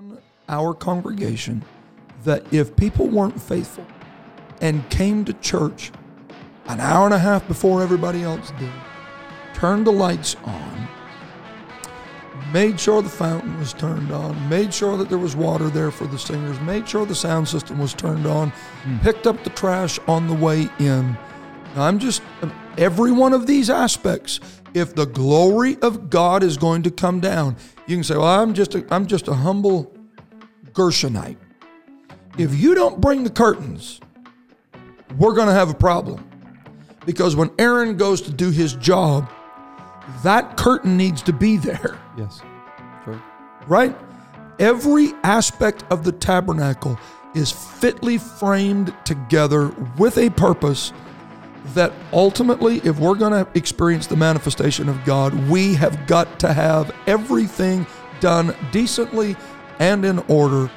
in our congregation that if people weren't faithful and came to church an hour and a half before everybody else did, turned the lights on, made sure the fountain was turned on, made sure that there was water there for the singers, made sure the sound system was turned on, hmm. picked up the trash on the way in. Now, I'm just every one of these aspects. If the glory of God is going to come down, you can say, "Well, I'm just a, I'm just a humble Gershonite." If you don't bring the curtains, we're going to have a problem. Because when Aaron goes to do his job, that curtain needs to be there, Yes. True. right? Every aspect of the tabernacle is fitly framed together with a purpose that ultimately, if we're going to experience the manifestation of God, we have got to have everything done decently and in order